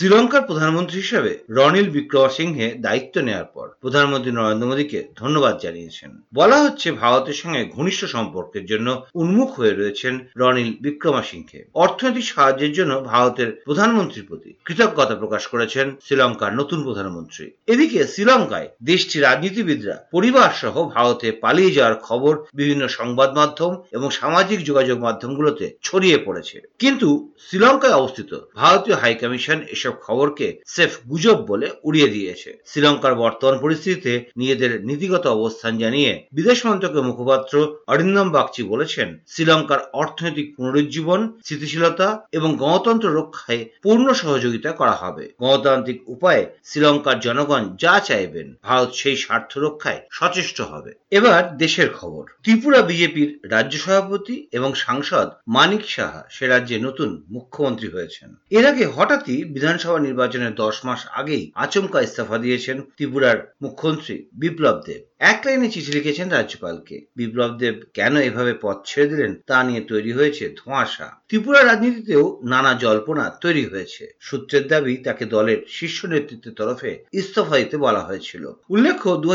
শ্রীলঙ্কার প্রধানমন্ত্রী হিসেবে রনিল বিক্রমসিংহে দায়িত্ব নেওয়ার পর প্রধানমন্ত্রী নরেন্দ্র মোদীকে ধন্যবাদ জানিয়েছেন। বলা হচ্ছে ভারতের সঙ্গে ঘনিষ্ঠ সম্পর্কের জন্য উন্মুখ হয়ে রয়েছেন রনিল বিক্রমসিংহে। অর্থনৈতিক সাহায্যের জন্য ভারতের প্রধানমন্ত্রীর প্রতি কৃতজ্ঞতা প্রকাশ করেছেন শ্রীলঙ্কার নতুন প্রধানমন্ত্রী। এদিকে শ্রীলঙ্কায় দেশটির রাজনীতিবিদরা পরিবার সহ ভারতে পালিয়ে যাওয়ার খবর বিভিন্ন সংবাদ মাধ্যম এবং সামাজিক যোগাযোগ মাধ্যমগুলোতে ছড়িয়ে পড়েছে। কিন্তু শ্রীলঙ্কায় অবস্থিত ভারতীয় হাইকমিশন এসব খবরকে সেফ গুজব বলে উড়িয়ে দিয়েছে। শ্রীলঙ্কার বর্তমান পরিস্থিতিতে নিজেদের নীতিগত অবস্থান জানিয়ে বিদেশ মন্ত্রকের মুখপাত্র অরিন্দম বাগচি বলেছেন, শ্রীলঙ্কার অর্থনৈতিক পুনরুজ্জীবন, স্থিতিশীলতা এবং গণতন্ত্র রক্ষায় পূর্ণ সহযোগিতা করা হবে। গণতান্ত্রিক উপায়ে শ্রীলঙ্কার জনগণ যা চাইবেন, ভারত সেই স্বার্থ রক্ষায় সচেষ্ট হবে। এবার দেশের খবর। ত্রিপুরা বিজেপির রাজ্য সভাপতি এবং সাংসদ মানিক সাহা সে রাজ্যে নতুন মুখ্যমন্ত্রী হয়েছেন। এর আগে হঠাৎই বিধানসভা নির্বাচনের দশ মাস আগেই আচমকা ইস্তফা দিয়েছেন ত্রিপুরার মুখ্যমন্ত্রী বিপ্লব দেব। এক লাইনে চিঠি লিখেছেন রাজ্যপালকে। বিপ্লব দেব কেন এভাবে পথ ছেড়ে দিলেন তা নিয়ে তৈরি হয়েছে ধোঁয়াশা। ত্রিপুরা রাজনীতিতেও নানা জল্পনা তৈরি হয়েছে। সূত্রের দাবি, তাকে দলের শীর্ষ নেতৃত্বের তরফে ইস্তফা দিতে বলা হয়েছিল। উল্লেখ্য দু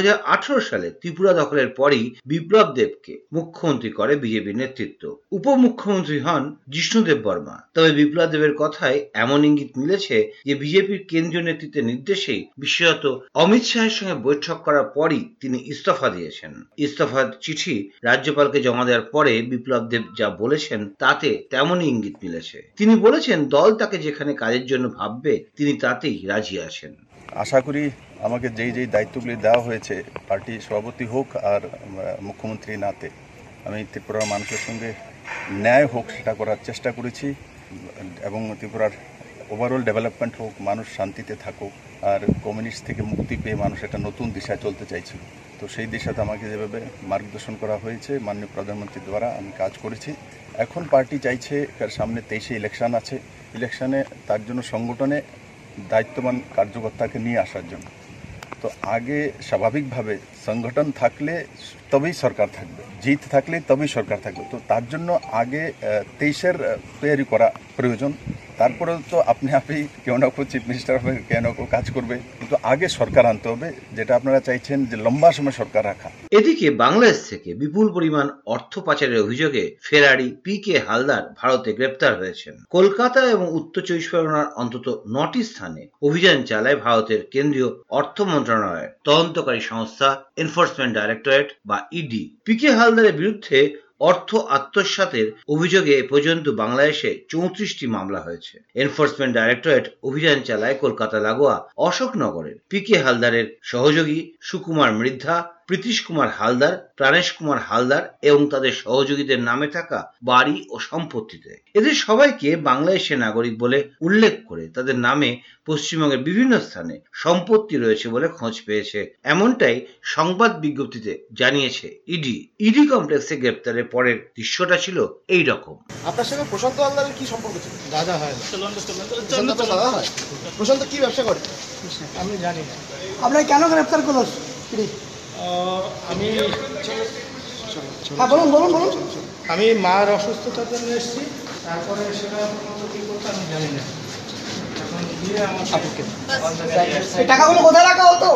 সালে ত্রিপুরা দখলের পরই বিপ্লব দেবকে মুখ্যমন্ত্রী করে বিজেপি নেতৃত্ব। উপমুখ্যমন্ত্রী হন জিষ্ণুদেব বর্মা। তবে বিপ্লব দেবের কথায় এমন ইঙ্গিত মিলেছে যে, বিজেপির কেন্দ্রীয় নেতৃত্বের নির্দেশেই বিশেষত অমিত শাহের সঙ্গে বৈঠক করার পরই তিনি ইস্তফা দিয়েছেন। ইস্তফার চিঠি রাজ্যপালকে জমা দেওয়ার পরে বিপ্লব দেব যা বলেছেন, তাতে তেমনই ইঙ্গিত মিলেছে। তিনি বলেছেন, দল তাকে যেখানে কাজের জন্য ভাববে, তিনি তাতেই রাজি আছেন। আশা করি আমাকে যেই যেই দায়িত্বগুলি দেওয়া হয়েছে, পার্টি সভাপতি হোক আর মুখ্যমন্ত্রী নাতে, আমি ত্রিপুরার মানুষের সঙ্গে ন্যায় হোক সেটা করার চেষ্টা করেছি, এবং ত্রিপুরার ওভারঅল ডেভেলপমেন্ট হোক, মানুষ শান্তিতে থাকুক, আর কমিউনিস্ট থেকে মুক্তি পেয়ে মানুষ একটা নতুন দিশায় চলতে চাইছিল। তো সেই দিশাতে আমাকে যেভাবে মার্গদর্শন করা হয়েছে, মাননীয় প্রধানমন্ত্রীর দ্বারা আমি কাজ করেছি। এখন পার্টি চাইছে সামনে তেইশে ইলেকশন আছে। ইলেকশানে তার জন্য সংগঠনে দায়িত্ববান কার্যকর্তাকে নিয়ে আসার জন্য। তো আগে স্বাভাবিকভাবে সংগঠন থাকলে তবেই সরকার থাকবে, জিত থাকলে তবেই সরকার থাকবে। তো তার জন্য আগে তেইশের তৈরি করা প্রয়োজন। তারপরে তো আপনি আপনি কেউ না কেউ চিফ মিনিস্টার হবে, কেউ না কেউ কাজ করবে। কিন্তু আগে সরকার আনতে হবে, যেটা আপনারা চাইছেন যে লম্বা সময় সরকার রাখা। এদিকে বাংলাদেশ থেকে বিপুল পরিমাণ অর্থ পাচারের অভিযোগে ফেরারি পি কে হালদার ভারতে গ্রেপ্তার হয়েছেন। কলকাতা এবং উত্তর চব্বিশ পরগনার অন্তত নটি স্থানে অভিযান চালায় ভারতের কেন্দ্রীয় অর্থ মন্ত্রণালয়ের তদন্তকারী সংস্থা এনফোর্সমেন্ট ডাইরেক্টরেট বা ইডি পি কে হালদারের বিরুদ্ধে অর্থ আত্মসাতের অভিযোগে এ পর্যন্ত বাংলাদেশে চৌত্রিশটি মামলা হয়েছে। এনফোর্সমেন্ট ডাইরেক্টরেট অভিযান চালায় কলকাতা লাগোয়া অশোকনগরের। পি কে হালদারের সহযোগী সুকুমার মৃদ্ধা প্রীতিশ কুমার হালদার প্রাণেশ কুমার হালদার এবং তাদের সহযোগীদের নামে থাকা বাড়ি ও সম্পত্তিতে। এদের সবাইকে বাংলাদেশের নাগরিক বলে উল্লেখ করে তাদের নামে পশ্চিমবঙ্গের বিভিন্ন স্থানে সম্পত্তি রয়েছে বলে খোঁজ পেয়েছে। এমনটাই সংবাদ বিজ্ঞপ্তিতে জানিয়েছে ইডি। ইডি কমপ্লেক্সে গ্রেপ্তারের পরের দৃশ্যটা ছিল এই রকম আপনার সঙ্গে প্রশান্ত হালদারের কি সম্পর্ক ছিল? দাদা হয় প্রশান্ত দাদা হয়। প্রশান্ত কি ব্যবসা করে? আমি জানি না। আপনার কেন গ্রেপ্তার করল? আমি হ্যাঁ বলুন বলুন বলুন। আমি মার অসুস্থতার জন্য এসেছি। তারপরে সেটা কি কী করতে আমি জানি না। এখন গিয়ে আমার এই টাকাগুলো কোথায় রাখা হতো?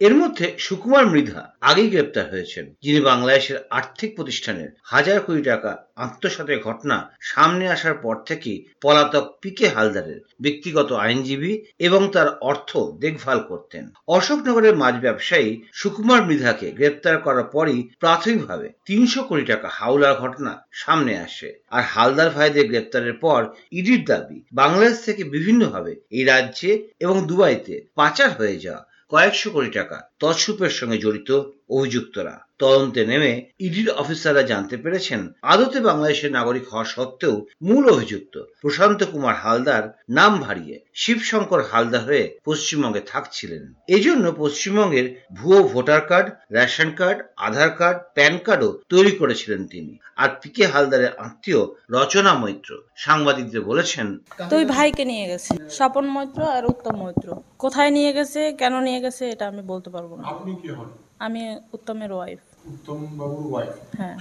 এর মধ্যে সুকুমার মৃধা আগেই গ্রেপ্তার হয়েছেন, যিনি বাংলাদেশের আর্থিক প্রতিষ্ঠানের হাজার কোটি টাকা আত্মসাতের ঘটনা সামনে আসার পর থেকেই পলাতক পিকে হালদারের ব্যক্তিগত আইনজীবী এবং তার অর্থ দেখভাল করতেন। অশোকনগরের মাছ ব্যবসায়ী সুকুমার মৃধাকে গ্রেপ্তার করার পরই প্রাথমিকভাবে তিনশো কোটি টাকা হাওলার ঘটনা সামনে আসে। আর হালদার ভাইদের গ্রেপ্তারের পর ইডির দাবি বাংলাদেশ থেকে বিভিন্নভাবে এই রাজ্যে এবং দুবাইতে পাচার হয়ে যাওয়া কয়েকশো কোটি টাকা তৎসুপের সঙ্গে জড়িত অভিযুক্তরা। তদন্তে নেমে ইডির অফিসাররা জানতে পেরেছেন আদতে বাংলাদেশের নাগরিক হওয়া সত্ত্বেও মূল অভিযুক্ত প্রশান্ত কুমার হালদার নাম ভারিয়ে শিবশঙ্কর হালদার হয়ে পশ্চিমবঙ্গে থাকছিলেন। এজন্য পশ্চিমবঙ্গের ভুয়ো voter card ration card Aadhaar card PAN কার্ডও তৈরি করেছিলেন তিনি। আর পিকে হালদারের আত্মীয় রচনা মৈত্র সাংবাদিকদের বলেছেন দুই ভাইকে নিয়ে গেছে স্বপন মৈত্র আর উত্তম মৈত্র। কোথায় নিয়ে গেছে কেন নিয়ে গেছে এটা আমি বলতে পারব না। আপনি কি হন? আমি উত্তমের ওয়াইফ উত্তম বাবুর ওয়াইফ হ্যাঁ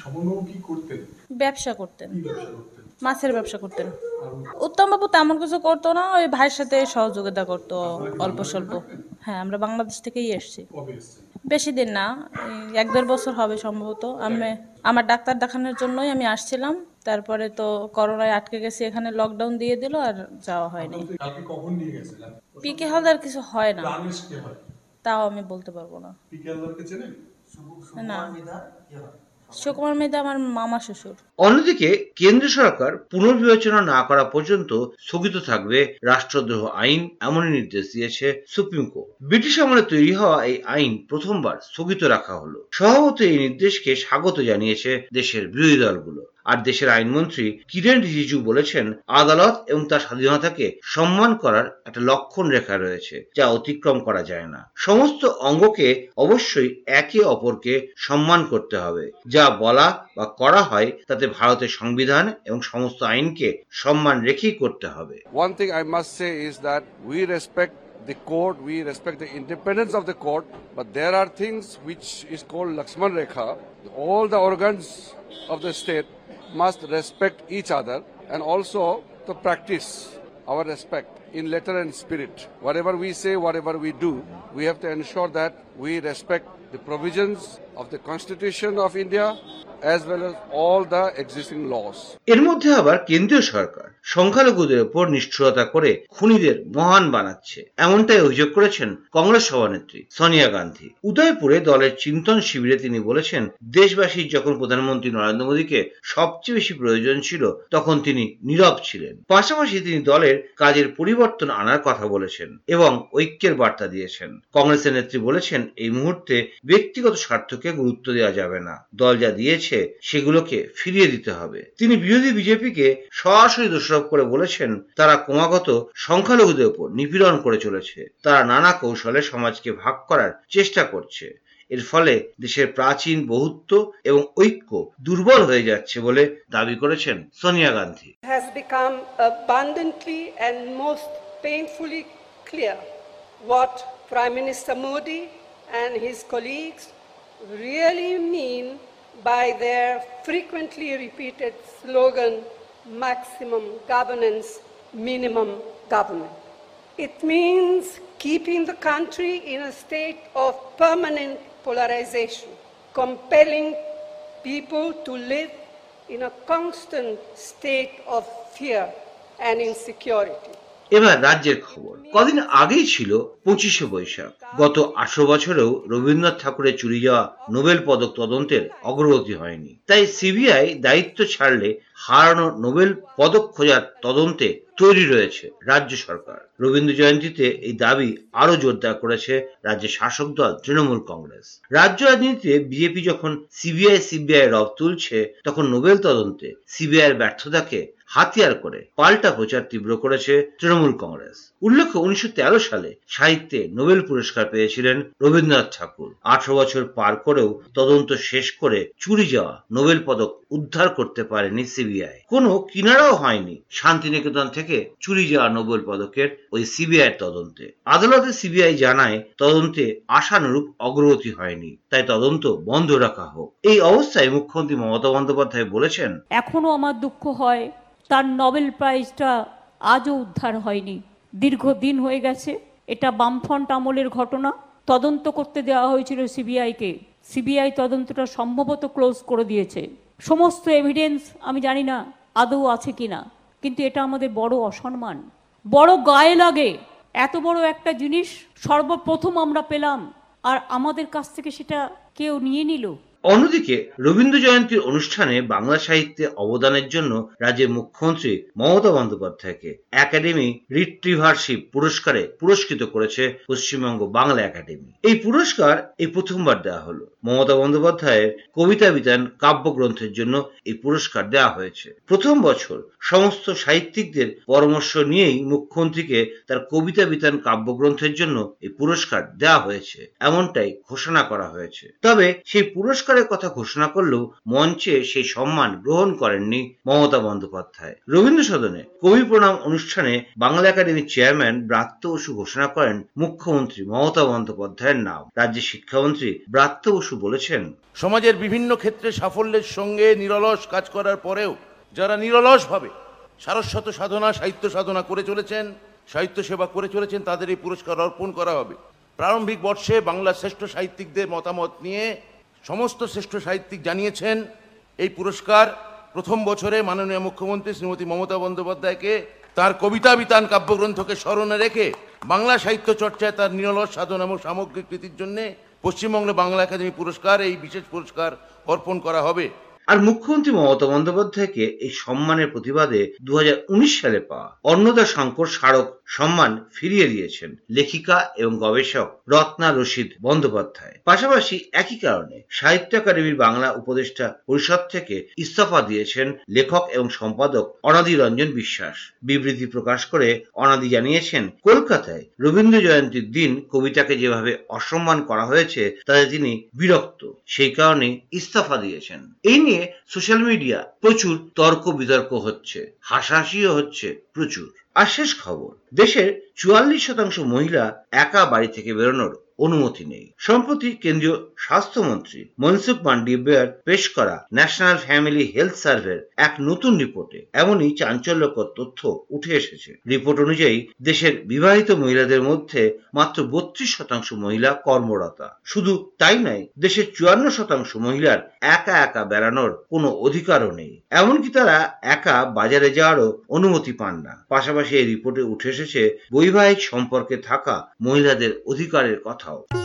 কি করতেন? ব্যবসা করতেন। মাছের ব্যবসা করতেন। উত্তম বাবু তেমন কিছু করতো না ওই ভাইয়ের সাথে সহযোগিতা করতো অল্প স্বল্প। হ্যাঁ আমরা বাংলাদেশ থেকেই এসেছি। বেশি দিন না এক দেড় বছর হবে সম্ভবত। আমি আমার ডাক্তার দেখানোর জন্যই আমি আসছিলাম। তারপরে তো করোনায় আটকে গেছি এখানে লকডাউন দিয়ে দিল আর যাওয়া হয়নি। পিকে হালদার কিছু হয় না। হয়? তাও আমি বলতে পারব না। পিকে আল্লাহকে চেনেন? না। সুকুমার মেধা আমার মামা শ্বশুর। অন্যদিকে কেন্দ্র সরকার পুনর্বিবেচনা না করা পর্যন্ত স্থগিত থাকবে রাষ্ট্রদ্রোহ আইন এমনই নির্দেশ দিয়েছে সুপ্রিম কোর্ট। ব্রিটিশ আমলে তৈরি হওয়া এই আইন প্রথমবার স্থগিত রাখা হলো। স্বভাবত এই নির্দেশকে স্বাগত জানিয়েছে দেশের বিরোধী দলগুলো। আর দেশের আইনমন্ত্রী কিরেন রিজিজু বলেছেন, আদালত এবং তার স্বাধীনতাকে সম্মান করার একটা লক্ষণ রেখা রয়েছে, যা অতিক্রম করা যায় না। সমস্ত অঙ্গকে অবশ্যই একে অপরকে সম্মান করতে হবে। যা বলা বা করা হয়, তাতে ভারতের সংবিধান এবং সমস্ত আইনকে সম্মান রেখেই করতে হবে। One thing I must say is that we respect the court we respect the independence of the court but there are things which is called Lakshman rekha all the organs of the state must respect each other and also to practice our respect in letter and spirit. Whatever we say, whatever we do, we have to ensure that we respect the provisions of the Constitution of India এর মধ্যে আবার কেন্দ্রীয় সরকার সংখ্যালঘুদের উপর নিষ্ঠুরতা করে খুনিদের মহান বানাচ্ছে, এমনটাই অভিযোগ করেছেন কংগ্রেস সভানেত্রী সোনিয়া গান্ধী। উদয়পুরে দলের চিন্তন শিবিরে তিনি বলেছেন দেশবাসীর যখন প্রধানমন্ত্রী নরেন্দ্র মোদীকে সবচেয়ে বেশি প্রয়োজন ছিল, তখন তিনি নীরব ছিলেন। পাশাপাশি তিনি দলের কাজের পরিবর্তন আনার কথা বলেছেন এবং ঐক্যের বার্তা দিয়েছেন। কংগ্রেসের নেত্রী বলেছেন, এই মুহূর্তে ব্যক্তিগত স্বার্থকে গুরুত্ব দেওয়া যাবে না। দল যা দিয়েছে সেগুলোকে ফিরিয়ে দিতে হবে। তিনি বিরোধী বিজেপিকে সরাসরি দোষারোপ করে বলেছেন, তারা ক্রমাগত সংখ্যালঘুদের উপর নিপীড়ন করে চলেছে। তারা নানা কৌশলে সমাজকে ভাগ করার চেষ্টা করছে। এর ফলে দেশের প্রাচীন বহুত্ব এবং ঐক্য দুর্বল হয়ে যাচ্ছে বলে দাবি করেছেন Sonia Gandhi. Has become abundantly and most painfully clear what Prime Minister Modi and his colleagues really mean by their frequently repeated slogan maximum governance, minimum government. It means keeping the country in a state of permanent polarization, compelling people to live in a constant state of fear and insecurity. এবার রাজ্যের খবর। কদিন আগেই ছিল পঁচিশে বৈশাখ। গত আঠারো বছরেও রবীন্দ্রনাথ ঠাকুরের চুরি যাওয়া নোবেল পদক তদন্তের অগ্রগতি হয়নি। তাই সিবিআই দায়িত্ব ছাড়লে হারানো নোবেল পদক খোঁজার তদন্তে তৈরি রয়েছে রাজ্য সরকার। রবীন্দ্র জয়ন্তীতে এই দাবি আরও জোরদার করেছে রাজ্যের শাসক দল, তৃণমূল কংগ্রেস। রাজ্য রাজনীতিতে বিজেপি যখন সিবিআই সিবিআই রব তুলছে, তখন নোবেল তদন্তে সিবিআই এর ব্যর্থতাকে হাতিয়ার করে পাল্টা প্রচার তীব্র করেছে তৃণমূল কংগ্রেস। উল্লেখ্য, উনিশশো সালে সাহিত্যে নোবেল পুরস্কার পেয়েছিলেন রবীন্দ্রনাথ ঠাকুর। আঠারো বছর পার করেও তদন্ত শেষ করে চুরি যাওয়া নোবেল পদক উদ্ধার করতে পারেনি সিবিআই। কোনো কিনারাও হয়নি শান্তিনিকেতন থেকে চুরি যাওয়া নোবেল পদকের ওই সিবিআই তদন্তে। আদালতে সিবিআই জানায়, তদন্তে আশানুরূপ অগ্রগতি হয়নি। তাই তদন্ত বন্ধ রাখা হোক। এই অবস্থায় মুখ্যমন্ত্রী মমতা বন্দ্যোপাধ্যায় বলেছেন, এখনও আমার দুঃখ হয় তার নোবেল প্রাইজটা আজও উদ্ধার হয়নি। দীর্ঘদিন হয়ে গেছে। এটা বামফ্রন্ট আমলের ঘটনা। তদন্ত করতে দেওয়া হয়েছিল সিবিআইকে। সিবিআই তদন্তটা সম্ভবত ক্লোজ করে দিয়েছে। সমস্ত এভিডেন্স আমি জানি না আদৌ আছে কিনা, কিন্তু এটা আমাদের বড় অসম্মান। বড় গায়ে লাগে। এত বড় একটা জিনিস সর্বপ্রথম আমরা পেলাম। আর আমাদের কাছ থেকে সেটা কেউ নিয়ে নিল। অন্যদিকে রবীন্দ্র জয়ন্তীর অনুষ্ঠানে বাংলা সাহিত্যে অবদানের জন্য রাজ্যের মুখ্যমন্ত্রী মমতা বন্দ্যোপাধ্যায়কে একাডেমি রিট্রিভারশিপ পুরস্কারে পুরস্কৃত করেছে পশ্চিমবঙ্গ বাংলা একাডেমি। এই পুরস্কার এই প্রথমবার দেওয়া হলো। মমতা বন্দ্যোপাধ্যায়ের কবিতা বিতান কাব্যগ্রন্থের জন্য এই পুরস্কার দেওয়া হয়েছে। প্রথম বছর সমস্ত সাহিত্যিকদের পরামর্শ নিয়েই মুখ্যমন্ত্রীকে তার কবিতা বিতান কাব্যগ্রন্থের জন্য এই পুরস্কার দেওয়া হয়েছে, এমনটাই ঘোষণা করা হয়েছে। তবে সেই পুরস্কারের কথা ঘোষণা করলেও মঞ্চে সেই সম্মান গ্রহণ করেননি মমতা বন্দ্যোপাধ্যায়। রবীন্দ্র সদনে কবি প্রণাম অনুষ্ঠানে বাংলা একাডেমির চেয়ারম্যান ব্রাত্য বসু ঘোষণা করেন মুখ্যমন্ত্রী মমতা বন্দ্যোপাধ্যায়ের নাম। রাজ্যের শিক্ষামন্ত্রী ব্রাত্য বসু বলেছেন? সমাজের বিভিন্ন ক্ষেত্রে সাফল্যের সঙ্গে নিরলস কাজ করার পরেও যারা নিরলসভাবে সারস্বত সাধনা, সাহিত্য সাধনা করে চলেছেন, সাহিত্য সেবা করে চলেছেন, তাদের এই পুরস্কার অর্পণ করা হবে। প্রারম্ভিক বর্ষে বাংলার শ্রেষ্ঠ সাহিত্যিকদের মতামত নিয়ে সমস্ত শ্রেষ্ঠ সাহিত্যিক জানিয়েছেন এই পুরস্কার। প্রথম বছরে মাননীয় মুখ্যমন্ত্রী শ্রীমতী মমতা বন্দ্যোপাধ্যায়কে তার কবিতা বিতান কাব্যগ্রন্থকে স্মরণে রেখে বাংলা সাহিত্য চর্চায় তার নিরলস সাধন এবং সামগ্রিক কৃতির জন্য পশ্চিমবঙ্গ বাংলা একাডেমি পুরস্কার এই বিশেষ পুরস্কার অর্পণ করা হবে। আর মুখ্যমন্ত্রী মমতা বন্দ্যোপাধ্যায়কে এই সম্মানের প্রতিবাদে দু সালে পাওয়া অন্নদা শঙ্কর স্মারক সম্মান ফিরিয়ে দিয়েছেন লেখিকা এবং গবেষক রত্না রশিদ বন্দ্যোপাধ্যায়। পাশাপাশি একই কারণে সাহিত্য একাডেমির বাংলা উপদেষ্টা পরিষদ থেকে ইস্তফা দিয়েছেন লেখক এবং সম্পাদক অনাদি রঞ্জন বিশ্বাস। বিবৃতি প্রকাশ করে অনাদি জানিয়েছেন, কলকাতায় রবীন্দ্র জয়ন্তীর দিন কবিতাকে যেভাবে অসম্মান করা হয়েছে, তাতে তিনি বিরক্ত। সেই কারণে ইস্তফা দিয়েছেন। এই নিয়ে সোশ্যাল মিডিয়া প্রচুর তর্ক বিতর্ক হচ্ছে, হাসাহাসিও হচ্ছে প্রচুর। আর শেষ খবর, দেশের চুয়াল্লিশ শতাংশ মহিলা একা বাড়ি থেকে বেরোনোর অনুমতি নেই। সম্প্রতি কেন্দ্রীয় স্বাস্থ্যমন্ত্রী মনসুখ মান্ডিবিয়ার পেশ করা ন্যাশনাল ফ্যামিলি হেলথ সার্ভের এক নতুন রিপোর্টে এমনই চাঞ্চল্যকর তথ্য উঠে এসেছে। রিপোর্ট অনুযায়ী, দেশের বিবাহিত মহিলাদের মধ্যে মাত্র বত্রিশ শতাংশ মহিলা কর্মরতা। শুধু তাই নয়, দেশের চুয়ান্ন শতাংশ মহিলার একা একা বেড়ানোর কোনো অধিকারও নেই। এমনকি তারা একা বাজারে যাওয়ারও অনুমতি পান না। পাশাপাশি এই রিপোর্টে উঠে এসেছে, বৈবাহিক সম্পর্কে থাকা মহিলাদের অধিকারের out.